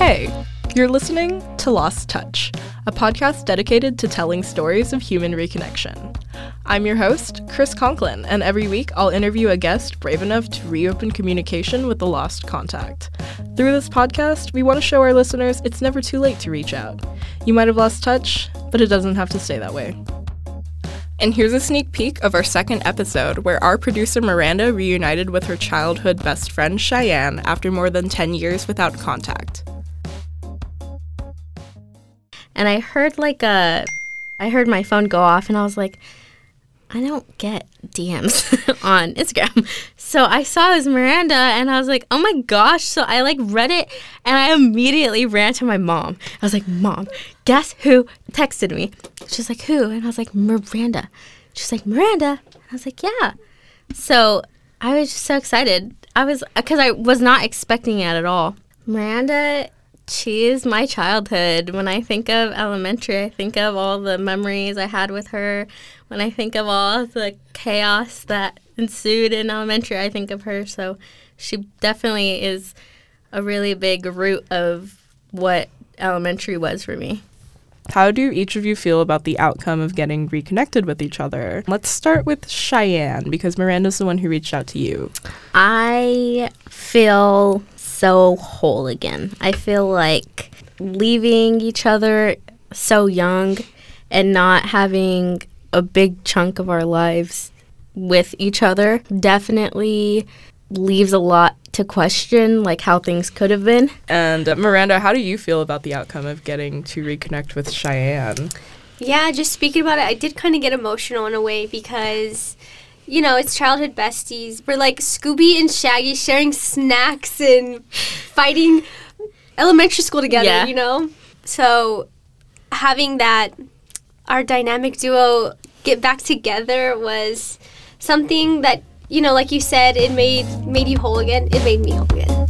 Hey, you're listening to Lost Touch, a podcast dedicated to telling stories of human reconnection. I'm your host, Kriss Conklin, and every week I'll interview a guest brave enough to reopen communication with the lost contact. Through this podcast, we want to show our listeners it's never too late to reach out. You might have lost touch, but it doesn't have to stay that way. And here's a sneak peek of our second episode, where our producer Miranda reunited with her childhood best friend Cheyenne after more than 10 years without contact. And I heard like a, I heard my phone go off, and I was like, I don't get DMs on Instagram. So I saw this Miranda and I was like, oh my gosh. So I like read it and I immediately ran to my mom. I was like, Mom, guess who texted me? She's like, Who? And I was like, Miranda. She's like, Miranda. I was like, Yeah. So I was just so excited. I was, because I was not expecting it at all. Miranda she is my childhood. When I think of elementary, I think of all the memories I had with her. When I think of all the chaos that ensued in elementary, I think of her. So she definitely is a really big root of what elementary was for me. How do each of you feel about the outcome of getting reconnected with each other? Let's start with Cheyenne because Miranda's the one who reached out to you. I feel so whole again. I feel like leaving each other so young and not having a big chunk of our lives with each other definitely leaves a lot to question like how things could have been. And uh, Miranda, how do you feel about the outcome of getting to reconnect with Cheyenne? Yeah, just speaking about it, I did kind of get emotional in a way because you know, it's childhood besties. We're like Scooby and Shaggy sharing snacks and fighting elementary school together, yeah. you know? So having that, our dynamic duo get back together was something that, you know, like you said, it made made you whole again. It made me whole again.